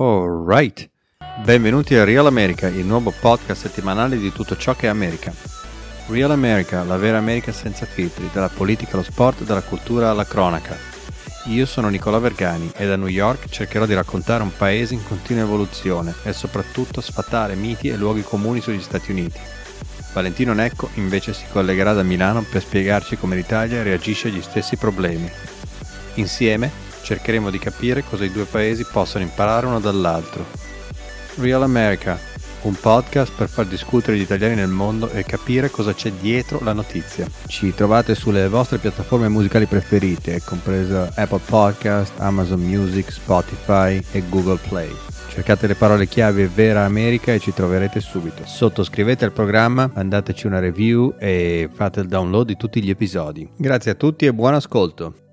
Alright, benvenuti a Real America, il nuovo podcast settimanale di tutto ciò che è America. Real America, la vera America senza filtri, dalla politica allo sport, dalla cultura alla cronaca. Io sono Nicola Vergani e da New York cercherò di raccontare un paese in continua evoluzione e soprattutto sfatare miti e luoghi comuni sugli Stati Uniti. Valentino Necco invece si collegherà da Milano per spiegarci come l'Italia reagisce agli stessi problemi. Insieme cercheremo di capire cosa i due paesi possano imparare uno dall'altro. Real America, un podcast per far discutere gli italiani nel mondo e capire cosa c'è dietro la notizia. Ci trovate sulle vostre piattaforme musicali preferite, compresa Apple Podcast, Amazon Music, Spotify e Google Play. Cercate le parole chiave Vera America e ci troverete subito. Sottoscrivete il programma, mandateci una review e fate il download di tutti gli episodi. Grazie a tutti e buon ascolto.